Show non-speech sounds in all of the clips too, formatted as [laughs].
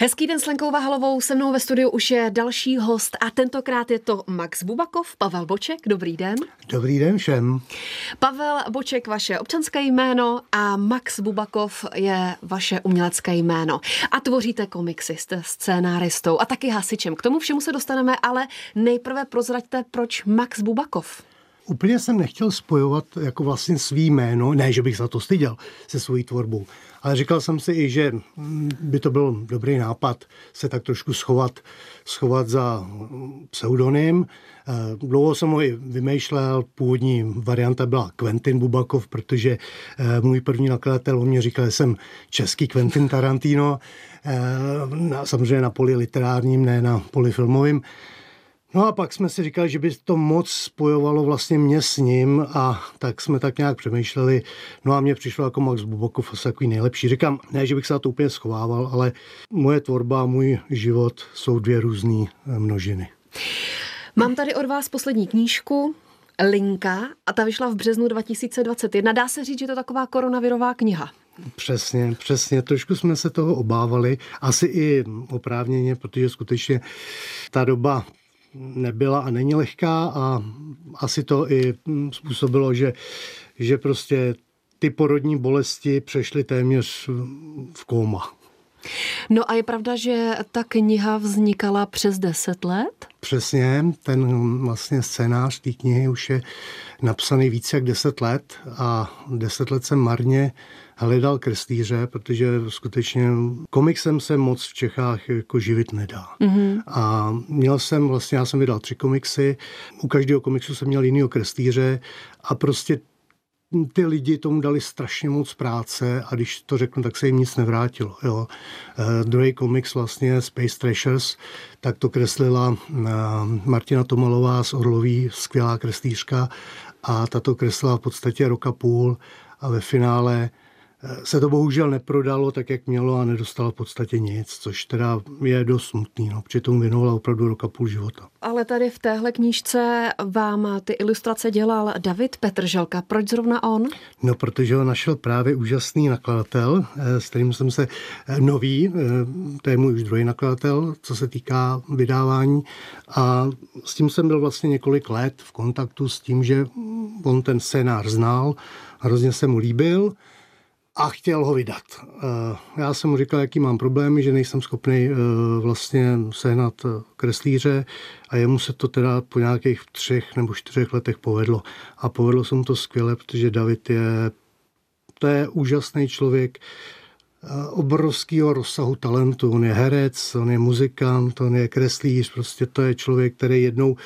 Hezký den s Lenkou Vahalovou, se mnou ve studiu už je další host a tentokrát je to Max Bubakov, Pavel Boček, dobrý den. Dobrý den všem. Pavel Boček, vaše občanské jméno a Max Bubakov je vaše umělecké jméno. A tvoříte komiksy, jste scénáristou a taky hasičem. K tomu všemu se dostaneme, ale nejprve prozraďte, proč Max Bubakov. Úplně jsem nechtěl spojovat jako vlastně svý jméno, ne, že bych za to styděl se svojí tvorbou, ale říkal jsem si i, že by to byl dobrý nápad se tak trošku schovat, schovat za pseudonym. Eh, dlouho jsem ho i vymýšlel, původní varianta byla Quentin Bubakov, protože eh, můj první nakladatel o mě říkal, že jsem český Quentin Tarantino, eh, samozřejmě na poli literárním, ne na poli filmovým. No a pak jsme si říkali, že by to moc spojovalo vlastně mě s ním a tak jsme tak nějak přemýšleli. No a mně přišlo jako Max Bubakov asi takový nejlepší. Říkám, ne, že bych se na to úplně schovával, ale moje tvorba a můj život jsou dvě různé množiny. Mám tady od vás poslední knížku, Linka, a ta vyšla v březnu 2021. Dá se říct, že to je taková koronavirová kniha. Přesně, přesně. Trošku jsme se toho obávali, asi i oprávněně, protože skutečně ta doba nebyla a není lehká a asi to i způsobilo, že, že prostě ty porodní bolesti přešly téměř v kóma. No a je pravda, že ta kniha vznikala přes deset let? Přesně, ten vlastně scénář té knihy už je napsaný více jak deset let a deset let jsem marně hledal kreslíře, protože skutečně komiksem se moc v Čechách jako živit nedá. Mm-hmm. A měl jsem vlastně, já jsem vydal tři komiksy, u každého komiksu jsem měl jinýho kreslíře a prostě ty lidi tomu dali strašně moc práce a když to řeknu, tak se jim nic nevrátilo. Jo. Uh, druhý komiks vlastně Space Treasures, tak to kreslila uh, Martina Tomalová z Orloví, skvělá kreslířka a tato kreslila v podstatě roka půl a ve finále se to bohužel neprodalo tak, jak mělo a nedostalo v podstatě nic, což teda je dost smutný. No. Přitom věnovala opravdu roka půl života. Ale tady v téhle knížce vám ty ilustrace dělal David Petrželka. Proč zrovna on? No, protože ho našel právě úžasný nakladatel, eh, s kterým jsem se eh, nový, eh, to je můj už druhý nakladatel, co se týká vydávání. A s tím jsem byl vlastně několik let v kontaktu s tím, že on ten scénář znal, hrozně se mu líbil a chtěl ho vydat. Eh, já jsem mu říkal, jaký mám problémy, že nejsem schopný eh, vlastně sehnat eh, kreslíře a jemu se to teda po nějakých třech nebo čtyřech letech povedlo. A povedlo se mu to skvěle, protože David je, to je úžasný člověk, obrovského rozsahu talentu. On je herec, on je muzikant, on je kreslíř, prostě to je člověk, který jednou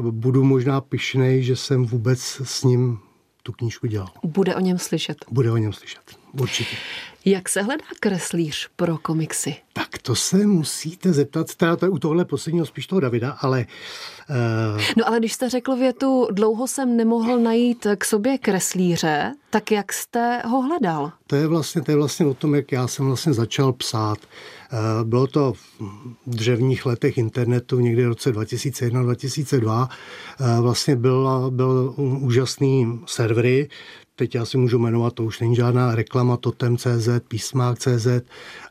budu možná pišnej, že jsem vůbec s ním tu knížku dělal. Bude o něm slyšet. Bude o něm slyšet, určitě. Jak se hledá kreslíř pro komiksy? Tak to se musíte zeptat, teda to je u tohle posledního spíš toho Davida, ale... Uh... No ale když jste řekl větu, dlouho jsem nemohl najít k sobě kreslíře, tak jak jste ho hledal? To je vlastně, to je vlastně o tom, jak já jsem vlastně začal psát. Uh, bylo to v dřevních letech internetu, někdy v roce 2001-2002. Uh, vlastně byl, byl úžasný servery, teď já si můžu jmenovat, to už není žádná reklama, Totem.cz, Písmák.cz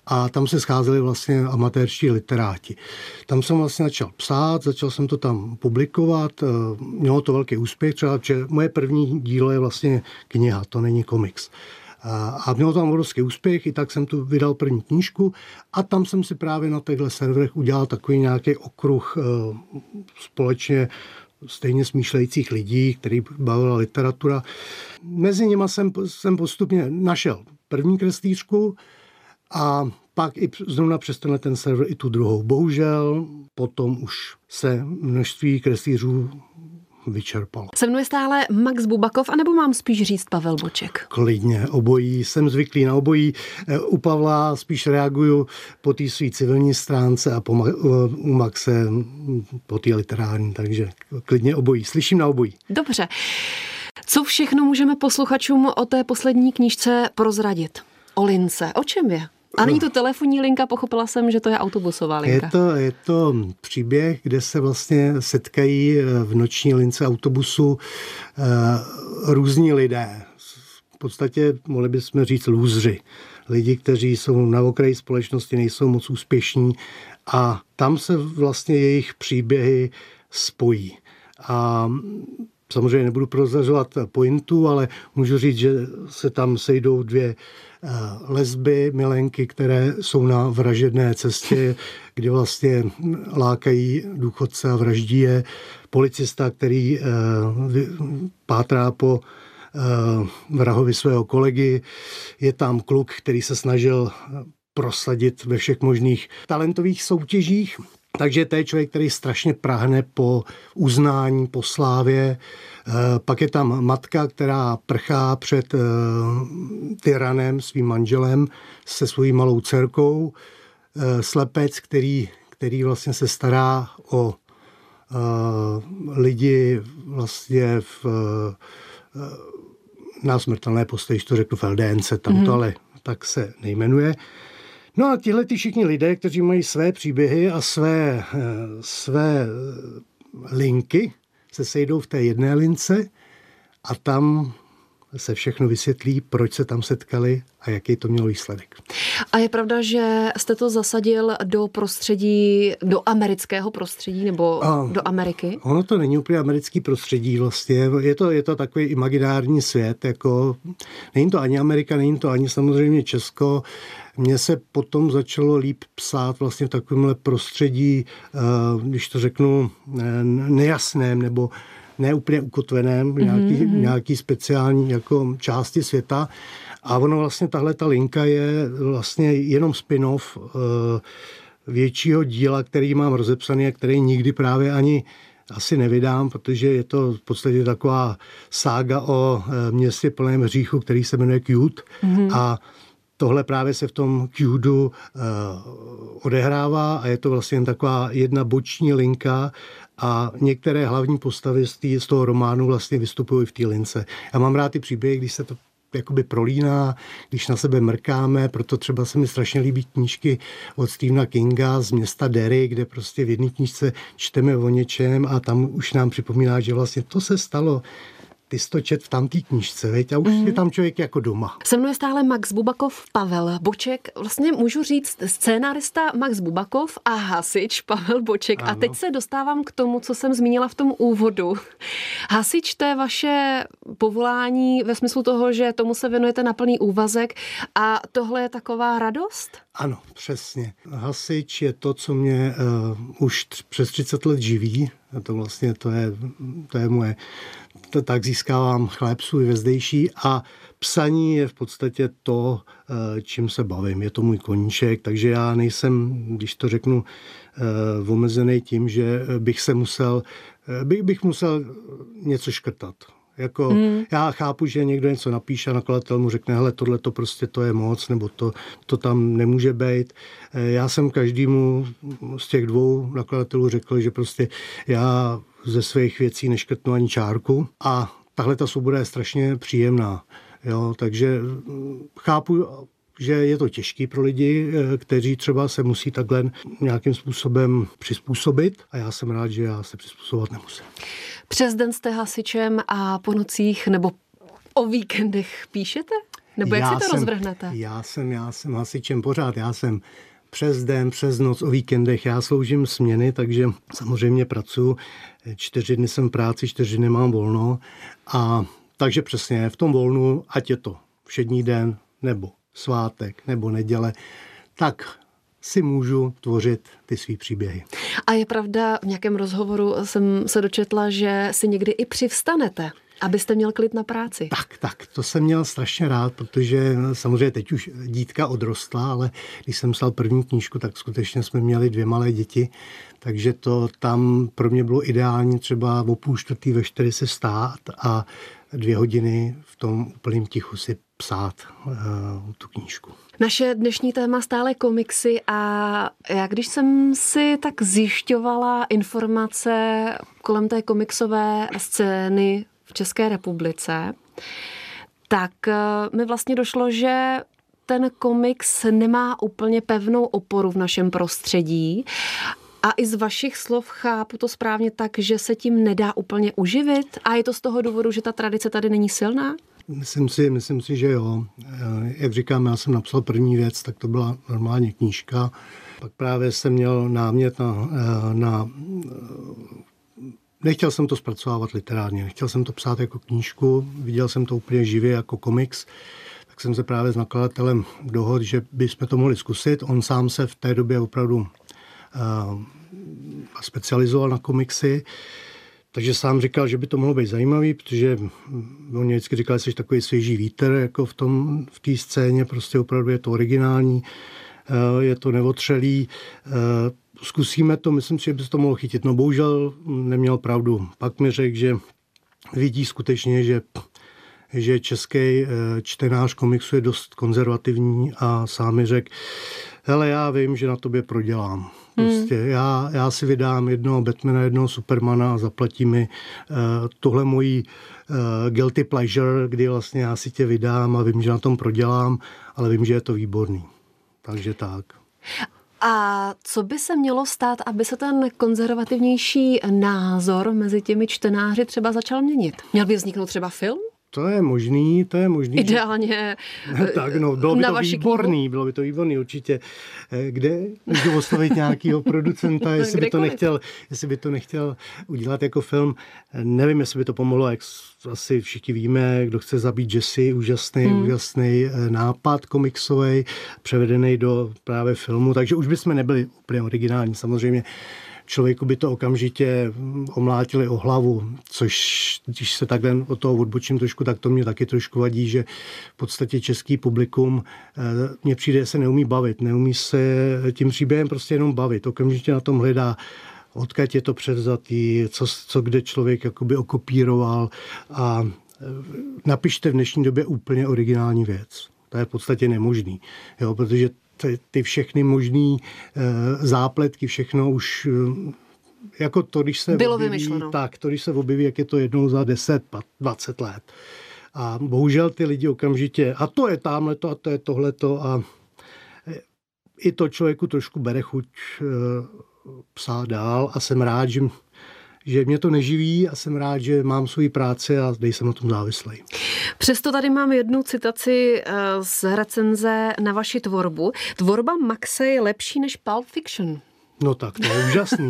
a tam se scházeli vlastně amatérští literáti. Tam jsem vlastně začal psát, začal jsem to tam publikovat, eh, mělo to velký úspěch, třeba, že moje první dílo je vlastně kniha, to není komiks. A mělo tam obrovský úspěch, i tak jsem tu vydal první knížku a tam jsem si právě na těchto serverech udělal takový nějaký okruh eh, společně stejně smýšlejících lidí, který bavila literatura. Mezi nimi jsem, jsem postupně našel první kreslířku a pak i zrovna přes tenhle ten server i tu druhou. Bohužel potom už se množství kreslířů vyčerpal. Se mnou je stále Max Bubakov, anebo mám spíš říct Pavel Boček? Klidně, obojí. Jsem zvyklý na obojí. Eh, u Pavla spíš reaguju po té své civilní stránce a po, u Maxe po té literární, takže klidně obojí. Slyším na obojí. Dobře. Co všechno můžeme posluchačům o té poslední knížce prozradit? O lince. O čem je? A není to telefonní linka, pochopila jsem, že to je autobusová linka. Je to, je to příběh, kde se vlastně setkají eh, v noční lince autobusu uh, různí lidé. V podstatě mohli bychom říct lůzři. lidi, kteří jsou na okraji společnosti, nejsou moc úspěšní a tam se vlastně jejich příběhy spojí. A samozřejmě nebudu prozrazovat pointu, ale můžu říct, že se tam sejdou dvě eh, lesby, milenky, které jsou na vražedné cestě, [laughs] kde vlastně lákají důchodce a vraždí je. Policista, který eh, pátrá po eh, vrahovi svého kolegy. Je tam kluk, který se snažil prosadit ve všech možných talentových soutěžích. Takže to je člověk, který strašně prahne po uznání, po slávě. Eh, pak je tam matka, která prchá před eh, tyranem, svým manželem, se svojí malou dcerkou. Eh, slepec, který, který vlastně se stará o lidi vlastně v, na smrtelné postoji, to řeknu v tam to mm-hmm. ale tak se nejmenuje. No a tihle ty všichni lidé, kteří mají své příběhy a své, eh, své linky, se sejdou v té jedné lince a tam se všechno vysvětlí, proč se tam setkali a jaký to mělo výsledek. A je pravda, že jste to zasadil do prostředí, do amerického prostředí nebo a do Ameriky? Ono to není úplně americký prostředí vlastně, je to, je to takový imaginární svět, jako není to ani Amerika, není to ani samozřejmě Česko, mně se potom začalo líp psát vlastně v takovémhle prostředí, eh, když to řeknu, eh, nejasném nebo neúplně ukotveném, nějaký, mm-hmm. nějaký speciální jako části světa. A ono vlastně tahle ta linka je vlastně jenom spin-off uh, většího díla, který mám rozepsaný a který nikdy právě ani asi nevydám, protože je to v podstatě taková sága o městě plném hříchu, který se jmenuje Cute. Mm-hmm. A tohle právě se v tom Cudu uh, odehrává a je to vlastně taková jedna boční linka a některé hlavní postavy z, tý, z toho románu vlastně vystupují v té lince. Já mám rád ty příběhy, když se to jakoby prolíná, když na sebe mrkáme, proto třeba se mi strašně líbí knížky od Stephena Kinga z města Derry, kde prostě v jedné knížce čteme o něčem a tam už nám připomíná, že vlastně to se stalo ty jsi to čet v tamtý knížce, veď? A už mm. je tam člověk jako doma. Se mnou je stále Max Bubakov, Pavel Boček, vlastně můžu říct scénárista Max Bubakov a hasič Pavel Boček. Ano. A teď se dostávám k tomu, co jsem zmínila v tom úvodu. Hasič, to je vaše povolání ve smyslu toho, že tomu se věnujete na plný úvazek a tohle je taková radost? Ano, přesně. Hasič je to, co mě uh, už tř- přes 30 let živí. A to vlastně to je, to je moje to tak získávám chléb svůj vezdejší a psaní je v podstatě to, eh, čím se bavím. Je to můj koníček, takže já nejsem, když to řeknu, eh, omezený tím, že bych se musel, eh, bych, bych musel něco škrtat. Jako, hmm. Já chápu, že někdo něco napíše a nakladatel mu řekne, hele, tohle to prostě to je moc, nebo to, to tam nemůže být. Já jsem každému z těch dvou nakladatelů řekl, že prostě já ze svých věcí neškrtnu ani čárku a tahle ta svoboda je strašně příjemná. Jo, takže mm, chápu, že je to těžký pro lidi, eh, kteří třeba se musí takhle nějakým způsobem přizpůsobit a já jsem rád, že já se přizpůsobovat nemusím. Přes den jste hasičem a po nocích nebo o víkendech píšete? Nebo jak já si to jsem, rozvrhnete? Já jsem, já jsem hasičem pořád, já jsem přes den, přes noc, o víkendech. Já sloužím směny, takže samozřejmě pracuji. Čtyři dny jsem v práci, čtyři dny mám volno. A takže přesně v tom volnu, ať je to všední den, nebo svátek, nebo neděle, tak si můžu tvořit ty svý příběhy. A je pravda, v nějakém rozhovoru jsem se dočetla, že si někdy i přivstanete. Abyste měl klid na práci. Tak, tak, to jsem měl strašně rád, protože samozřejmě teď už dítka odrostla, ale když jsem psal první knížku, tak skutečně jsme měli dvě malé děti, takže to tam pro mě bylo ideální třeba o půl čtvrtý ve čtyři se stát a dvě hodiny v tom úplném tichu si psát uh, tu knížku. Naše dnešní téma stále komiksy a já když jsem si tak zjišťovala informace kolem té komiksové scény v České republice, tak eh, mi vlastně došlo, že ten komiks nemá úplně pevnou oporu v našem prostředí. A i z vašich slov chápu to správně tak, že se tím nedá úplně uživit a je to z toho důvodu, že ta tradice tady není silná? Myslím si, myslím si, že jo. Jak říkám, já jsem napsal první věc, tak to byla normálně knížka. Pak právě jsem měl námět na, na Nechtěl jsem to zpracovávat literárně, nechtěl jsem to psát jako knížku, viděl jsem to úplně živě jako komiks, tak jsem se právě s nakladatelem dohodl, že bychom to mohli zkusit. On sám se v té době opravdu uh, specializoval na komiksy, takže sám říkal, že by to mohlo být zajímavý, protože on vždycky říkal, že jsi takový svěží vítr jako v tom v té scéně, prostě opravdu je to originální, uh, je to neotřelý, uh, zkusíme to, myslím si, že by se to mohlo chytit. No bohužel neměl pravdu. Pak mi řekl, že vidí skutečně, že že český eh, čtenář komiksu je dost konzervativní a sám mi řekl, hele, já vím, že na tobě prodělám. Prostě hmm. já, já si vydám jednoho Batmana, jednoho Supermana a zaplatí mi uh, tuhle mojí uh, guilty pleasure, kdy vlastně já si tě vydám a vím, že na tom prodělám, ale vím, že je to výborný. Takže tak. A co by se mělo stát, aby se ten konzervativnější názor mezi těmi čtenáři třeba začal měnit? Měl by vzniknout třeba film? To je možný, to je možný. Ideálně [laughs] Tak no, bylo by to výborný, knihu? bylo by to výborný určitě. Eh, kde můžu oslovit nějakého producenta, [laughs] jestli by, to nechtěl, jestli by to nechtěl udělat jako film. Nevím, jestli by to pomohlo, jak asi všichni víme, kdo chce zabít Jesse, úžasný, hmm. úžasný eh, nápad komiksový, převedený do právě filmu, takže už bychom nebyli úplně originální. Samozřejmě člověku by to okamžitě omlátili o hlavu, což když se takhle od toho odbočím trošku, tak to mě taky trošku vadí, že v podstatě český publikum eh, mně přijde, se neumí bavit, neumí se tím příběhem prostě jenom bavit, okamžitě na tom hledá odkud je to převzatý, co, co kde člověk jakoby okopíroval a eh, napište v dnešní době úplně originální věc. To je v podstatě nemožný, jo, protože ty, ty všechny možné e, zápletky, všechno už e, jako to, když se Bylo objeví, vymyšleno. tak, to, když se objeví, jak je to jednou za 10, 20 let. A bohužel ty lidi okamžitě, a to je tamhle a to je tohleto a i to člověku trošku bere chuť psát dál a jsem rád, že že mě to neživí a jsem rád, že mám svou práci a jsem na tom závislý. Přesto tady mám jednu citaci eh, z recenze na vaši tvorbu. Tvorba Maxe je lepší než Pulp Fiction. No tak to je úžasný.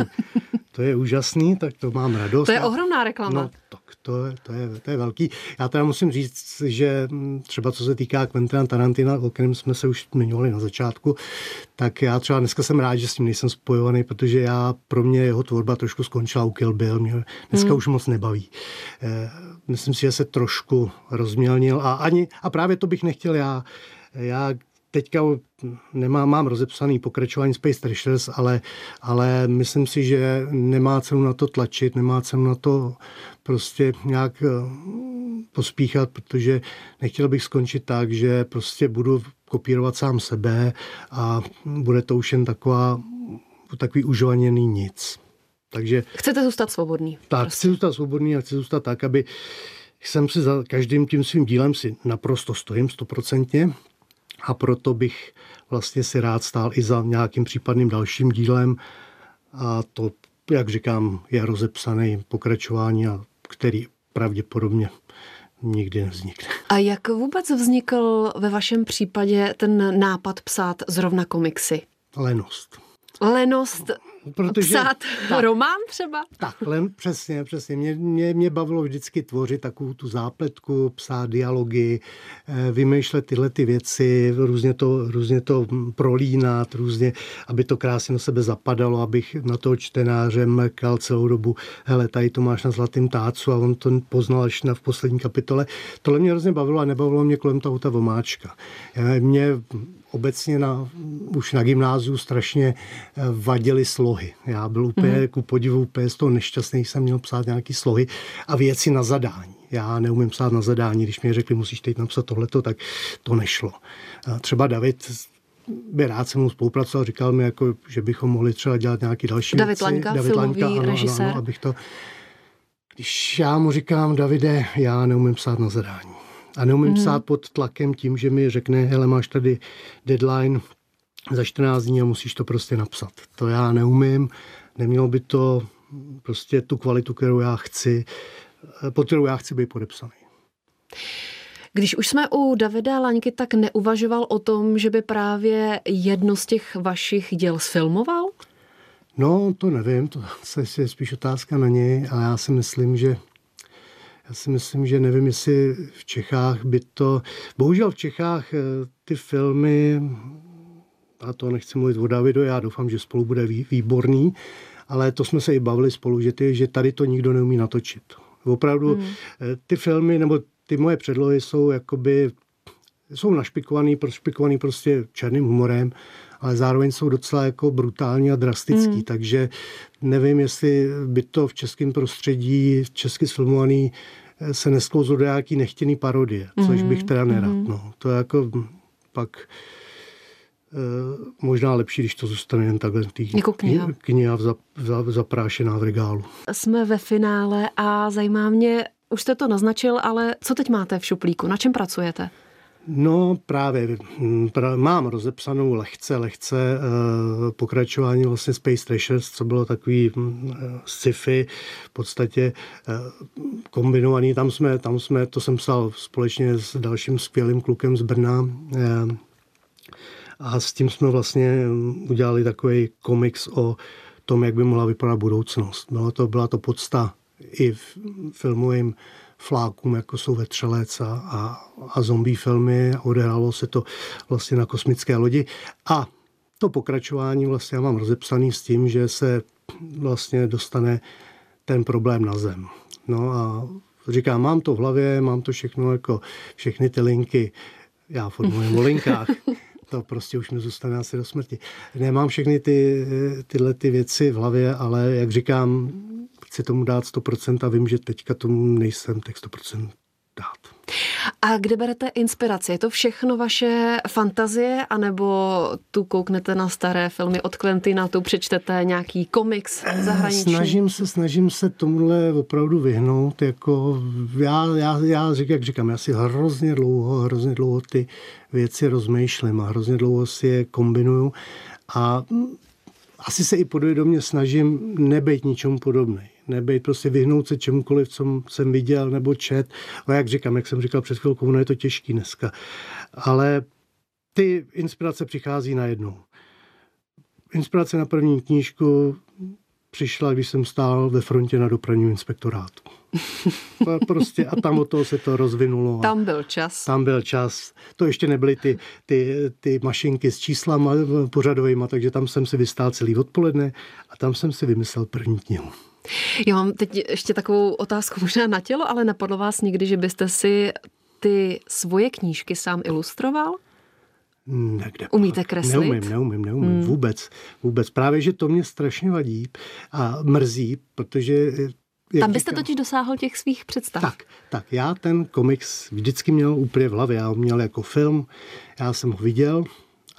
to je úžasný, tak to mám radost. To je ohromná reklama. No, tak to je, to, je, to je velký. Já teda musím říct, že třeba co se týká Quentina Tarantina, o kterém jsme se už zmiňovali na začátku, tak já třeba dneska jsem rád, že s tím nejsem spojovaný, protože já pro mě jeho tvorba trošku skončila u Kill Bill. Mě dneska hmm. už moc nebaví. Eh, myslím si, že se trošku rozmělnil a, ani, a právě to bych nechtěl já. Já teďka nemám, mám rozepsaný pokračování Space Trashers, ale, ale myslím si, že nemá cenu na to tlačit, nemá cenu na to prostě nějak eh, pospíchat, protože nechtěl bych skončit tak, že prostě budu kopírovat sám sebe a bude to už jen taková, takový užovaněný nic. Takže, Chcete zůstat svobodný? Tak, prostě. chci zůstat svobodný a chci zůstat tak, aby jsem si za každým tím svým dílem si naprosto stojím stoprocentně a proto bych vlastně si rád stál i za nějakým případným dalším dílem a to, jak říkám, je rozepsaný pokračování, a který pravděpodobně nikdy nevznikne. A jak vůbec vznikl ve vašem případě ten nápad psát zrovna komiksy? Lenost. Lenost Protože, psát tak, román třeba? Takhle, přesně, přesně. Mě, mě, mě bavilo vždycky tvořit takovou tu zápletku, psát dialogy, eh, vymýšlet tyhle ty věci, různě to, různě to prolínat, různě, aby to krásně na sebe zapadalo, abych na toho čtenáře mrkal celou dobu, hele, tady to máš na zlatém tácu a on to poznal až na v poslední kapitole. Tohle mě hrozně bavilo a nebavilo mě kolem toho ta vomáčka. Eh, mě obecně na, už na gymnáziu strašně eh, vadily slohy. Já byl úplně mm-hmm. ku podivu úplně z toho nešťastný, jsem měl psát nějaký slohy a věci na zadání. Já neumím psát na zadání, když mi řekli, musíš teď napsat tohleto, tak to nešlo. Třeba David by rád se mnou spolupracoval, říkal mi, jako, že bychom mohli třeba dělat nějaký další David věci. Lanka, David filmový Lanka, ano, režisér. Ano, ano, abych to... Když já mu říkám, Davide, já neumím psát na zadání. A neumím mm. psát pod tlakem tím, že mi řekne, hele, máš tady deadline za 14 dní a musíš to prostě napsat. To já neumím, nemělo by to prostě tu kvalitu, kterou já chci, pod kterou já chci být podepsaný. Když už jsme u Davida Laňky, tak neuvažoval o tom, že by právě jedno z těch vašich děl sfilmoval? No, to nevím, to [laughs] je spíš otázka na něj, ale já si myslím, že já si myslím, že nevím, jestli v Čechách by to... Bohužel v Čechách eh, ty filmy, a to nechci mluvit o Davidu, já doufám, že spolu bude výborný, ale to jsme se i bavili spolu, že, ty, že tady to nikdo neumí natočit. Opravdu hmm. Eh, ty filmy, nebo ty moje předlohy jsou jakoby jsou našpikovaný, prošpikovaný prostě černým humorem, ale zároveň jsou docela jako brutální a drastický, mm. takže nevím, jestli by to v českém prostředí, česky sfilmovaný, eh, se nesklouzlo do nějaký nechtěný parodie, což bych teda hmm. nerad. Mm. No, to je jako pak e, možná lepší, když to zůstane jen takhle tý, jako kniha. kniha zaprášená v regálu. Jsme ve finále a zajímá mě, už jste to naznačil, ale co teď máte v šuplíku? Na čem pracujete? No právě, hm, mám rozepsanou lehce, lehce eh, pokračování vlastně Space Trashers, co bylo takový hm, eh, sci-fi, v podstatě eh, kombinovaný. Tam jsme, tam jsme, to jsem psal společně s dalším skvělým klukem z Brna a s tím jsme vlastně hm, udělali takový komiks o tom, jak by mohla vypadat budoucnost. Byla to, byla to podsta i filmovým flákům, jako jsou Vetřelec a, a, a zombie filmy. Odehrálo se to vlastně na kosmické lodi. A to pokračování vlastně já mám rozepsaný s tím, že se vlastně dostane ten problém na zem. No a říkám, mám to v hlavě, mám to všechno jako všechny ty linky, já formuluji o linkách, [laughs] to prostě už mi zůstane asi do smrti. Nemám všechny ty, tyhle ty věci v hlavě, ale jak říkám, chci tomu dát 100% a vím, že teďka tomu nejsem tak 100% dát. A kde berete inspiraci? Je to všechno vaše fantazie, anebo tu kouknete na staré filmy od Quentina, tu přečtete nějaký komiks eh, zahraniční? Snažím se, snažím se tomuhle opravdu vyhnout. Jako já, já, já řík, jak říkám, já si hrozně dlouho, hrozně dlouho ty věci rozmýšlím a hrozně dlouho si je kombinuju. A asi se i podvědomě snažím nebejt ničemu podobný nebejt, prostě vyhnout se čemukoliv, co jsem viděl nebo čet. A jak říkám, jak jsem říkal před chvilkou, no je to těžký dneska. Ale ty inspirace přichází najednou. Inspirace na první knížku přišla, když jsem stál ve frontě na dopravním inspektorátu. prostě a tam od toho se to rozvinulo. Tam byl čas. Tam byl čas. To ještě nebyly ty, ty, ty mašinky s číslama pořadovými, takže tam jsem si vystál celý odpoledne a tam jsem si vymyslel první knihu. Já mám teď ještě takovou otázku možná na tělo, ale napadlo vás někdy, že byste si ty svoje knížky sám ilustroval? Někde Umíte kreslit? Neumím, neumím, neumím. Hmm. Vůbec, vůbec. Právě, že to mě strašně vadí a mrzí, protože tam byste říkám, totiž dosáhl těch svých představ. Tak, tak já ten komiks vždycky měl úplně v hlavě. Já ho měl jako film, já jsem ho viděl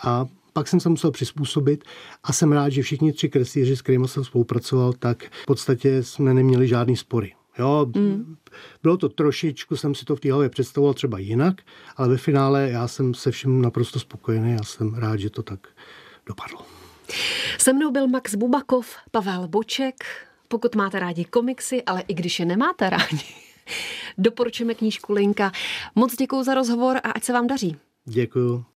a pak jsem se musel přizpůsobit a jsem rád, že všichni tři kreslíři, s kterými jsem spolupracoval, tak v podstatě jsme neměli žádný spory. Jo, mm. bylo to trošičku, jsem si to v té hlavě představoval třeba jinak, ale ve finále já jsem se vším naprosto spokojený a jsem rád, že to tak dopadlo. Se mnou byl Max Bubakov, Pavel Boček. Pokud máte rádi komiksy, ale i když je nemáte rádi, [laughs] doporučujeme knížku Linka. Moc děkuji za rozhovor a ať se vám daří. Děkuji.